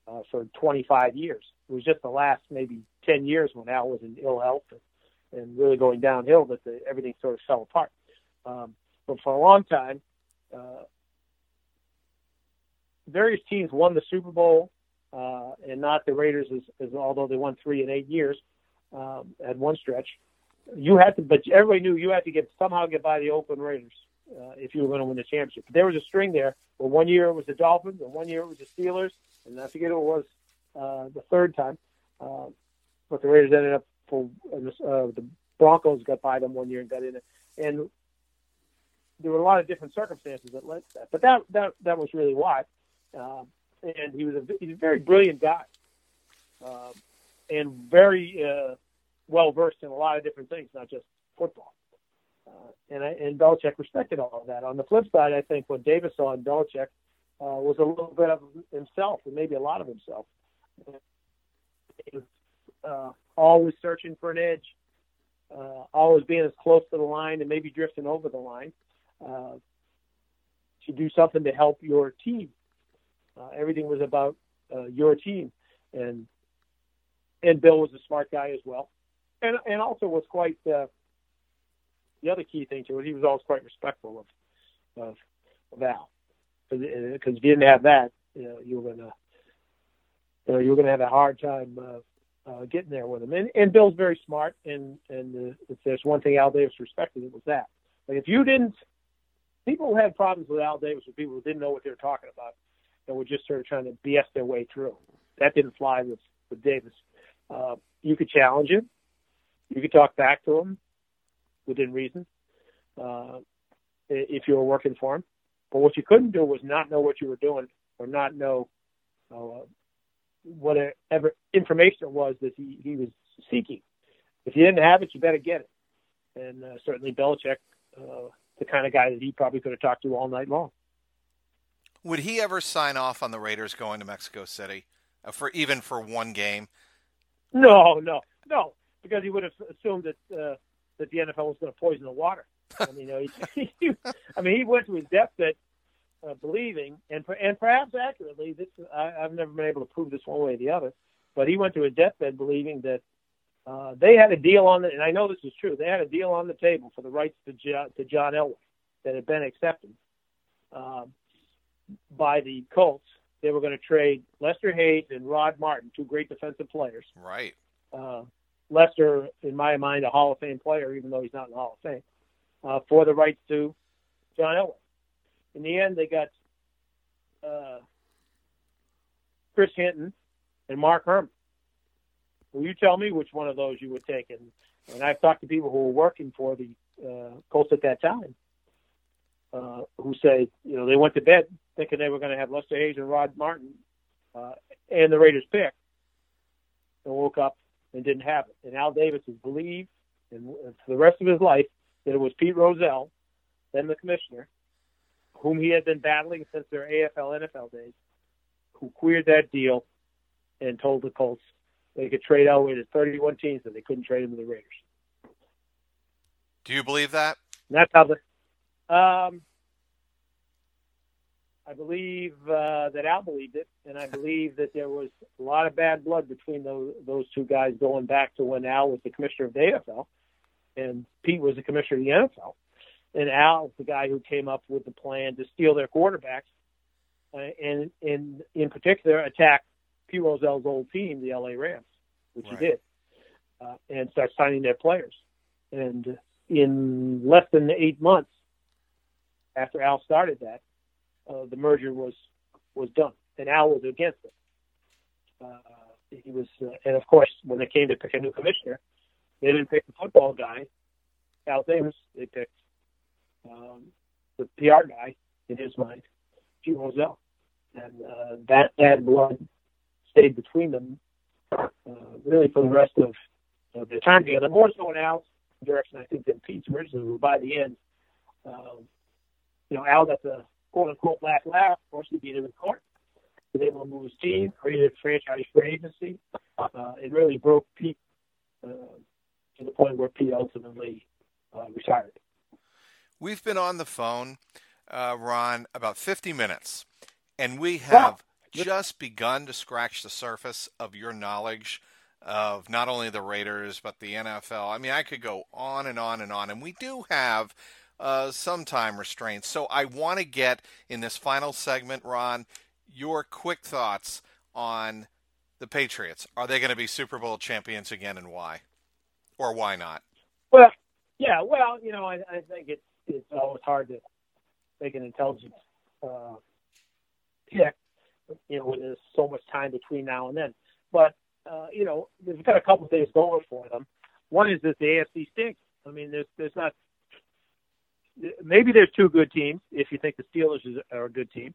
uh, for 25 years. It was just the last maybe 10 years when Al was in ill health and, and really going downhill that the, everything sort of fell apart. Um, but for a long time, uh, various teams won the Super Bowl, uh, and not the Raiders, as, as although they won three in eight years um, at one stretch. You had to, but everybody knew you had to get somehow get by the Oakland Raiders uh, if you were going to win the championship. But there was a string there where one year it was the Dolphins and one year it was the Steelers, and I forget who it was uh, the third time. Uh, but the Raiders ended up for uh, the Broncos got by them one year and got in it, and there were a lot of different circumstances that led to that. But that that that was really why. Um, and he was a he's a very brilliant guy, um, and very uh, well versed in a lot of different things, not just football. Uh, and I, and Belichick respected all of that. On the flip side, I think what Davis saw in Belichick uh, was a little bit of himself, and maybe a lot of himself. He was uh, always searching for an edge, uh, always being as close to the line, and maybe drifting over the line uh, to do something to help your team. Uh, everything was about uh, your team, and and Bill was a smart guy as well, and and also was quite uh, the other key thing to it, he was always quite respectful of of, of Al, because if you didn't have that, you know, you were gonna you know you were gonna have a hard time uh, uh, getting there with him. And, and Bill's very smart, and and uh, if there's one thing Al Davis respected, it was that. Like if you didn't, people had problems with Al Davis with people who didn't know what they were talking about, and were just sort of trying to BS their way through. That didn't fly with with Davis. Uh, you could challenge him, you could talk back to him, within reason uh, if you were working for him. But what you couldn't do was not know what you were doing or not know uh, whatever information it was that he, he was seeking. If you didn't have it, you better get it. And uh, certainly Belichick, uh, the kind of guy that he probably could have talked to all night long.
Would he ever sign off on the Raiders going to Mexico City uh, for even for one game?
No, no, no, because he would have assumed that uh, that the NFL was going to poison the water. I mean, you know, he, he, I mean, he went to his deathbed uh, believing, and and perhaps accurately, this I, I've never been able to prove this one way or the other, but he went to his deathbed believing that uh, they had a deal on the, and I know this is true. They had a deal on the table for the rights to John, to John Elway that had been accepted um, by the Colts. They were going to trade Lester Hayes and Rod Martin, two great defensive players.
Right.
Uh, Lester, in my mind, a Hall of Fame player, even though he's not in the Hall of Fame, uh, for the rights to John Elway. In the end, they got uh, Chris Hinton and Mark Herrmann. Will you tell me which one of those you would take? And, and I've talked to people who were working for the uh, Colts at that time uh, who say, you know, they went to bed thinking they were going to have Lester Hayes and Rod Martin uh, and the Raiders pick, and woke up and didn't have it. And Al Davis has believed, and for the rest of his life, that it was Pete Rozelle, then the commissioner, whom he had been battling since their AFL NFL days, who queered that deal and told the Colts they could trade Elway to 31 teams and they couldn't trade him to the Raiders.
Do you believe that?
And that's how the. Um, I believe uh, that Al believed it, and I believe that there was a lot of bad blood between those those two guys going back to when Al was the commissioner of the AFL and Pete was the commissioner of the NFL. And Al Al's the guy who came up with the plan to steal their quarterbacks, uh, and in in particular attack Pete Rozelle's old team, the LA Rams, which right. he did, uh, and start signing their players. And in less than eight months after Al started that, uh, the merger was was done, and Al was against it. Uh, he was, uh, and of course, when they came to pick a new commissioner, they didn't pick the football guy, Al Davis. They picked um, the PR guy in his mind, Pete Rozelle, and uh, that bad blood stayed between them uh, really for the rest of, of their time together. More so Al's direction, I think, than Pete's originally. By the end, um, you know, Al got the quote unquote black lab, Of course, he beat him in court. He Was able to move his team, created a franchise free agency. Uh, it really broke Pete uh, to the point where Pete ultimately uh, retired.
We've been on the phone, uh, Ron, about 50 minutes, and we have just begun to scratch the surface of your knowledge of not only the Raiders but the NFL. I mean, I could go on and on and on, and we do have uh, some time restraints. So I want to get in this final segment, Ron, your quick thoughts on the Patriots. Are they going to be Super Bowl champions again, and why? or why not?
Well, yeah, well, you know, I, I think it's it's always hard to make an intelligent uh, pick, you know, there's so much time between now and then. But uh, you know, they've got a couple things going for them. One is that the AFC stinks. I mean, there's there's not maybe there's two good teams if you think the Steelers are a good team,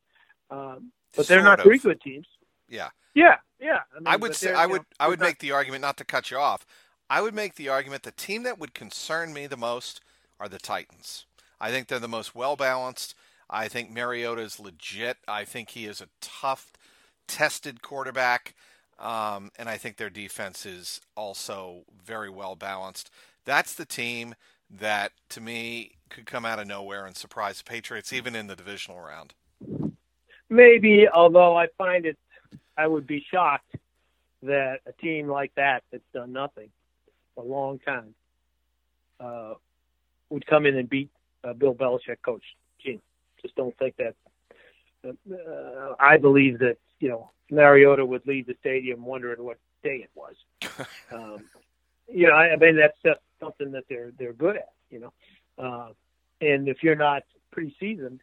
um, but they're not of. three good teams.
Yeah,
yeah, yeah.
I, mean, I would say I would know, I would make the argument not to cut you off. I would make the argument the team that would concern me the most are the Titans. I think they're the most well balanced. I think Mariota is legit. I think he is a tough, tested quarterback. Um, and I think their defense is also very well balanced. That's the team that, to me, could come out of nowhere and surprise the Patriots, even in the divisional round.
Maybe, although I find it, I would be shocked that a team like that that's done nothing a long time, uh, would come in and beat uh, Bill Belichick coach team. Just don't think that. Uh, I believe that you know Mariota would leave the stadium wondering what day it was. um, you know, I, I mean that's just something that they're they're good at. You know, uh, and if you're not pretty seasoned,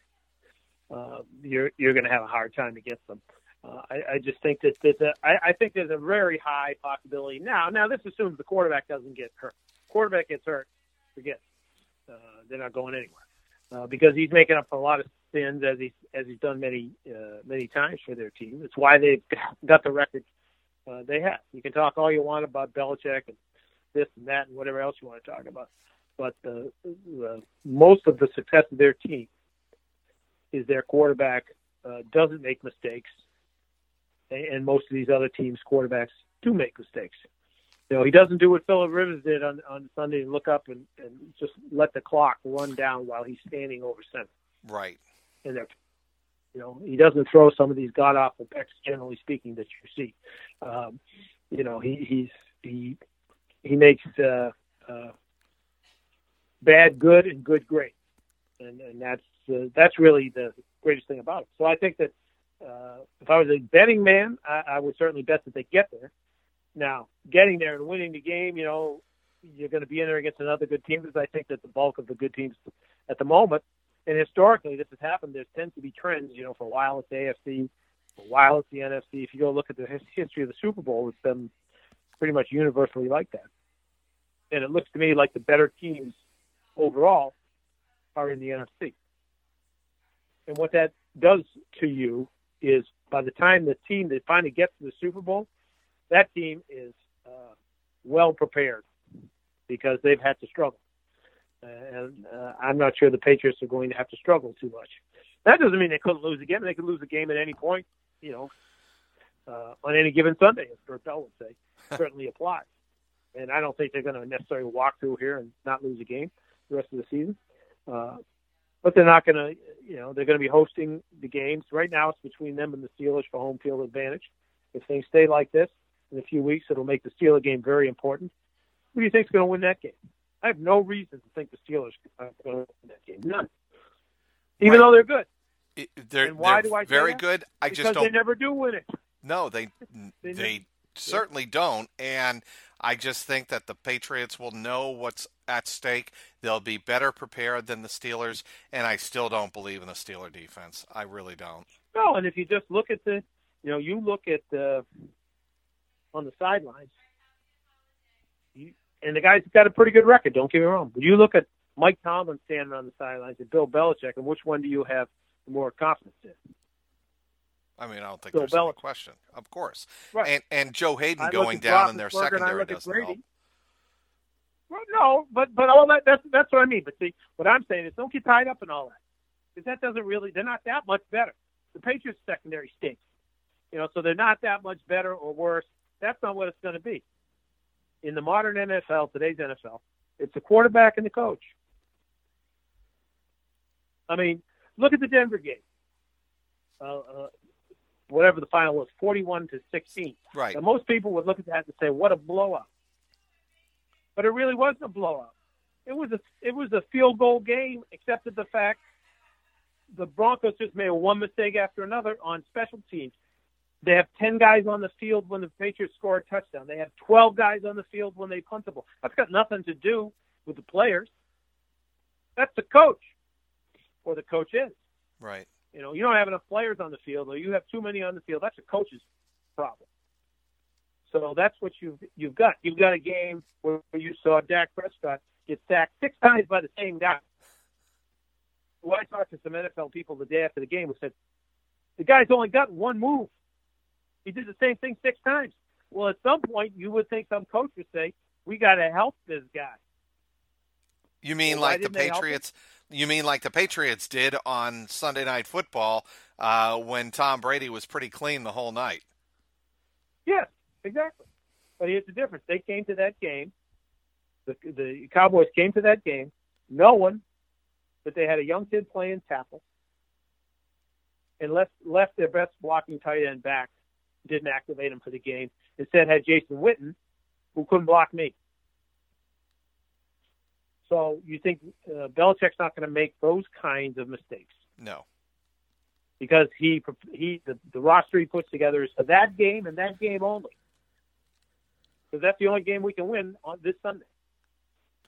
uh, you're you're going to have a hard time against them. Uh, I, I just think that, that the, I, I think there's a very high possibility now. Now this assumes the quarterback doesn't get hurt. Quarterback gets hurt, forget. Uh, they're not going anywhere uh, because he's making up a lot of sins as he's as he's done many uh, many times for their team. It's why they've got the record uh, they have. You can talk all you want about Belichick and this and that and whatever else you want to talk about, but the, the most of the success of their team is their quarterback uh, doesn't make mistakes and most of these other teams' quarterbacks do make mistakes. You know, he doesn't do what Philip Rivers did on on Sunday and look up and, and just let the clock run down while he's standing over center.
Right.
And they're, you know, he doesn't throw some of these god awful picks, generally speaking, that you see. Um, you know, he he's he he makes uh, uh, bad good and good great, and and that's uh, that's really the greatest thing about it. So I think that uh, if I was a betting man, I, I would certainly bet that they get there. Now, getting there and winning the game, you know, you're going to be in there against another good team because I think that the bulk of the good teams at the moment, and historically this has happened, there tends to be trends. You know, for a while it's the AFC, for a while it's the NFC. If you go look at the history of the Super Bowl, it's been pretty much universally like that. And it looks to me like the better teams overall are in the NFC. And what that does to you is by the time the team that finally gets to the Super Bowl, that team is uh, well prepared because they've had to struggle. Uh, and uh, I'm not sure the Patriots are going to have to struggle too much. That doesn't mean they couldn't lose again. They could lose a game at any point, you know, uh, on any given Sunday, as Bert Bell would say. certainly applies. And I don't think they're going to necessarily walk through here and not lose a game the rest of the season. Uh, but they're not going to. You know, they're going to be hosting the games. Right now, it's between them and the Steelers for home field advantage. If things stay like this in a few weeks, it'll make the Steeler game very important. Who do you think is going to win that game? I have no reason to think the Steelers are going to win that game. None. Even
Right.
though they're good.
It- they're
And why
they're
do I
very good. I
because
just don't.
They never do win it.
No, they
They
they, certainly don't. And I just think that the Patriots will know what's at stake. They'll be better prepared than the Steelers, and I still don't believe in the Steeler defense. I really don't.
No, and if you just look at the, you know, you look at the on the sidelines, you, and the guy's got a pretty good record. Don't get me wrong, but you look at Mike Tomlin standing on the sidelines and Bill Belichick, and which one do you have more confidence in?
I mean, I don't think
Bill
there's any question. Of course.
Right.
And and Joe
Haden
going down in their
Roethlisberger and I
secondary doesn't help.
Well, no, but but all that that's that's what I mean. But see, what I'm saying is don't get tied up in all that because that doesn't really. They're not that much better. The Patriots secondary stinks, you know, so they're not that much better or worse. That's not what it's going to be. In the modern NFL, today's NFL, it's the quarterback and the coach. I mean, look at the Denver game. Uh, uh, whatever the final was, forty-one to sixteen.
Right.
And most people would look at that and say, "What a blowout!" But it really wasn't a blowout. It was a it was a field goal game, except for the fact the Broncos just made one mistake after another on special teams. They have ten guys on the field when the Patriots score a touchdown. They have twelve guys on the field when they punt the ball. That's got nothing to do with the players. That's the coach, or the coach is.
Right.
You know, you don't have enough players on the field, or you have too many on the field. That's a coach's problem. So that's what you've you've got. You've got a game where you saw Dak Prescott get sacked six times by the same guy. Well, I talked to some NFL people the day after the game who said the guy's only got one move. He did the same thing six times. Well, at some point, you would think some coach would say, "We got to help this guy."
You mean
Well,
like the
didn't they help him?
Patriots? You mean like the Patriots did on Sunday Night Football uh, when Tom Brady was pretty clean the whole night?
Yes, exactly. But here's the difference: they came to that game. The the Cowboys came to that game knowing that they had a young kid playing tackle, and left left their best blocking tight end back. Didn't activate him for the game. Instead, had Jason Witten, who couldn't block me. So you think uh, Belichick's not going to make those kinds of mistakes?
No.
because he he the, the roster he puts together is for that game and that game only. Because that's the only game we can win on this Sunday.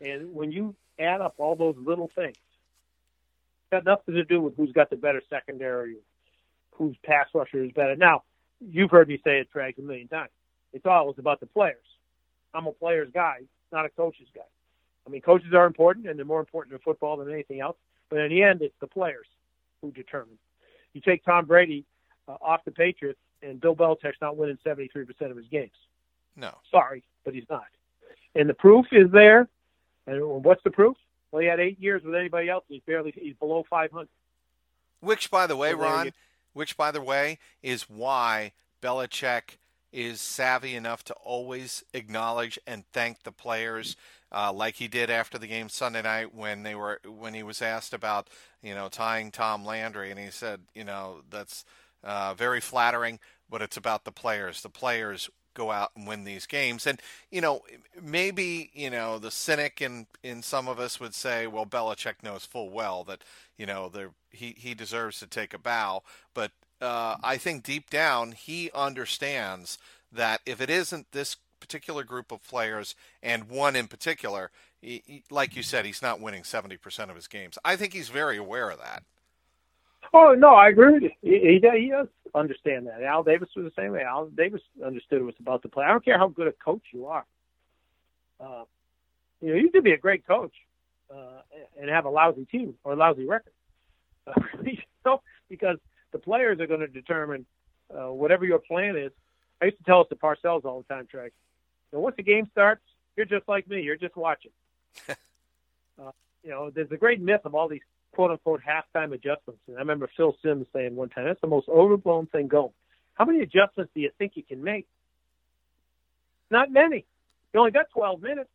And when you add up all those little things, it's got nothing to do with who's got the better secondary, whose pass rusher is better. Now, you've heard me say it, Trag, a million times. It's always about the players. I'm a player's guy, not a coach's guy. I mean, coaches are important, and they're more important in football than anything else. But in the end, it's the players who determine. You take Tom Brady uh, off the Patriots, and Bill Belichick's not winning 73% of his games.
No.
Sorry, but he's not. And the proof is there. And what's the proof? Well, he had eight years with anybody else. And he's barely he's below 500.
Which, by the way,
So
Ron, which, by the way, is why Belichick is savvy enough to always acknowledge and thank the players, uh, like he did after the game Sunday night when they were when he was asked about you know tying Tom Landry, and he said, you know, that's uh, very flattering, but it's about the players. The players go out and win these games. And, you know, maybe, you know, the cynic in, in some of us would say, well, Belichick knows full well that, you know, he, he deserves to take a bow. But uh, I think deep down, he understands that if it isn't this particular group of players and one in particular, he, he- like you said, he's not winning 70% of his games. I think he's very aware of that.
Oh no, I agree with you. He, he, he does understand that. Al Davis was the same way. Al Davis understood was about to play. I don't care how good a coach you are. Uh, you know, you could be a great coach uh, and have a lousy team or a lousy record. Uh, you know, because players are going to determine uh, whatever your plan is. I used to tell us to Parcells all the time, Trey. So once the game starts, you're just like me. You're just watching. uh, you know, there's a great myth of all these quote unquote halftime adjustments. And I remember Phil Simms saying one time, that's the most overblown thing going. How many adjustments do you think you can make? Not many. You only got 12 minutes.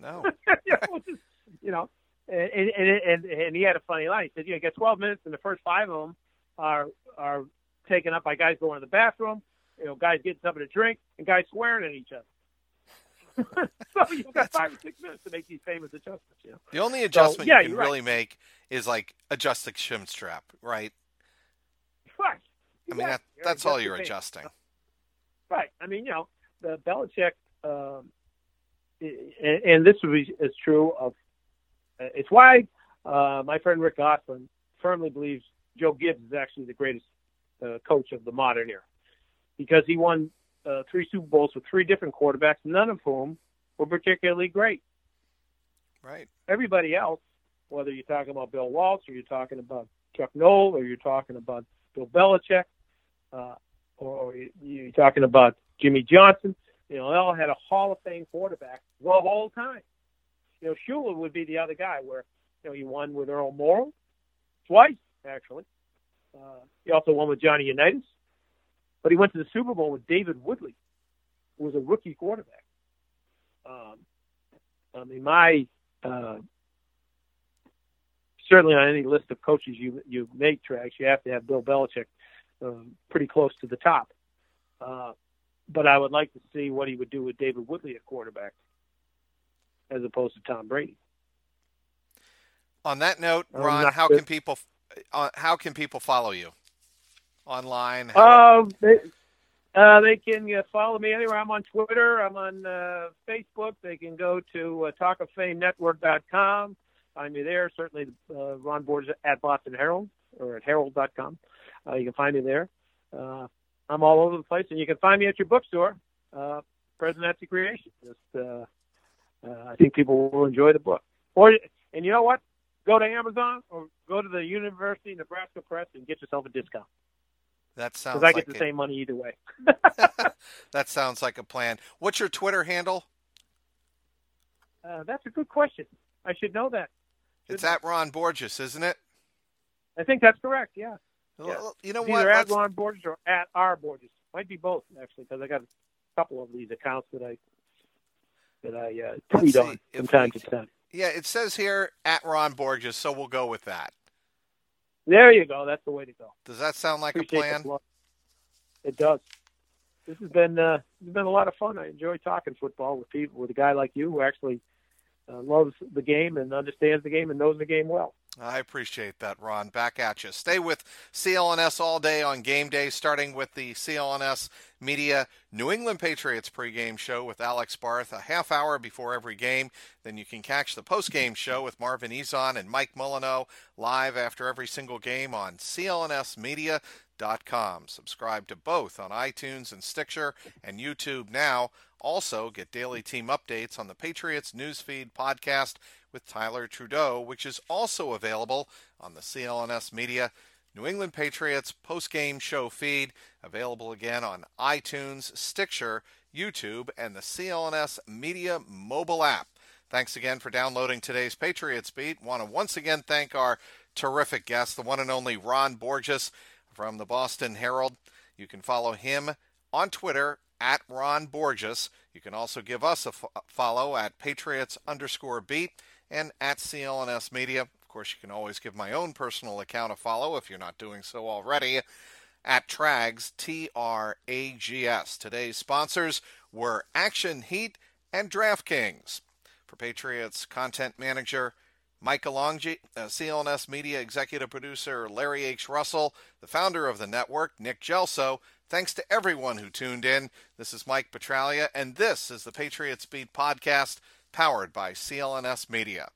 No.
you, know, just, you know, and, and and and he had a funny line. He said, "You know, you got 12 minutes, and the first five of them are are taken up by guys going to the bathroom, you know, guys getting something to drink, and guys swearing at each other." so you've got five or six minutes to make these famous adjustments. You know?
The only adjustment
so, yeah,
you can really
right.
make is like adjust the shim strap, right?
Right.
I mean, that, that's all you're adjusting.
Right. I mean, you know, the Belichick, um, and, and this is, true of. It's why uh, my friend Rick Gosselin firmly believes Joe Gibbs is actually the greatest uh, coach of the modern era, because he won uh, three Super Bowls with three different quarterbacks, none of whom were particularly great.
Right.
Everybody else, whether you're talking about Bill Walsh or you're talking about Chuck Noll or you're talking about Bill Belichick, uh, or, or you- you're talking about Jimmy Johnson, you know, they all had a Hall of Fame quarterback the whole time. You know, Shula would be the other guy where, you know, he won with Earl Morrall twice, actually. Uh, he also won with Johnny Unitas, but he went to the Super Bowl with David Woodley, who was a rookie quarterback. Um, I mean, my uh, certainly on any list of coaches you you make Trags, you have to have Bill Belichick um, pretty close to the top. Uh, but I would like to see what he would do with David Woodley at quarterback, as opposed to Tom Brady.
On that note, Ron, how can people uh, how can people follow you online?
Um, they, uh, they can uh, follow me anywhere. I'm on Twitter. I'm on uh, Facebook. They can go to uh, talkoffamenetwork.com. Find me there. Certainly, uh, Ron Borges at Boston Herald or at herald.com. You can find me there. I'm all over the place, and you can find me at your bookstore, uh, Nancy Creation. Just, I think people will enjoy the book. Or, and you know what? Go to Amazon or go to the University of Nebraska Press and get yourself a discount
that sounds
because I
like
get the
it.
same money either way.
that sounds like a plan. What's your Twitter handle?
Uh, that's a good question. I should know that.
It's at Ron Borges, isn't it?
I think that's correct. Yeah. Yeah.
You know
It's
what?
either at Ron Borges or at R Borges. Might be both actually, because I got a couple of these accounts that I that I uh, tweet on from time
we
to time.
Yeah, it says here at Ron Borges, so we'll go with that.
There you go. That's the way to go.
Does that sound like a plan?
It does. This has been uh, this has been a lot of fun. I enjoy talking football with people with a guy like you who actually uh, loves the game and understands the game and knows the game well.
I appreciate that, Ron. Back at you. Stay with CLNS all day on game day, starting with the CLNS Media New England Patriots pregame show with Alex Barth a half hour before every game. Then you can catch the postgame show with Marvin Ezon and Mike Molyneux live after every single game on CLNSmedia.com. Subscribe to both on iTunes and Stitcher and YouTube now. Also, get daily team updates on the Patriots Newsfeed podcast with Tyler Trudeau, which is also available on the CLNS Media New England Patriots post-game show feed, available again on iTunes, Stitcher, YouTube, and the CLNS Media mobile app. Thanks again for downloading today's Patriots Beat. Want to once again thank our terrific guest, the one and only Ron Borges from the Boston Herald. You can follow him on Twitter at Ron Borges. You can also give us a follow at Patriots underscore beat and at CLNS Media. Of course, you can always give my own personal account a follow if you're not doing so already at Trags, T R A G S. Today's sponsors were Action Heat and DraftKings. For Patriots content manager Mike Alongi, uh, CLNS media executive producer Larry H. Russell, the founder of the network, Nick Gelso. Thanks to everyone who tuned in. This is Mike Petraglia, and this is the Patriots Beat podcast powered by CLNS Media.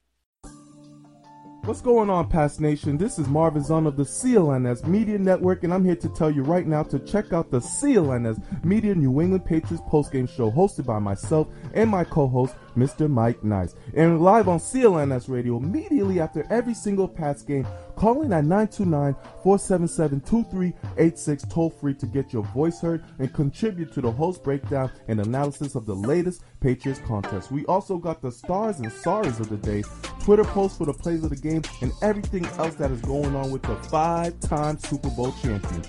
What's going on, Pats Nation? This is Marvin Zahn of the CLNS Media Network, and I'm here to tell you right now to check out the CLNS Media New England Patriots postgame show hosted by myself and my co-host, Mr. Mike Nice. And live on CLNS Radio immediately after every single Pats game, call in at 929-477-2386 toll free to get your voice heard and contribute to the host breakdown and analysis of the latest Patriots contest. We also got the stars and sorries of the day, Twitter posts for the plays of the game, and everything else that is going on with the five-time Super Bowl champions.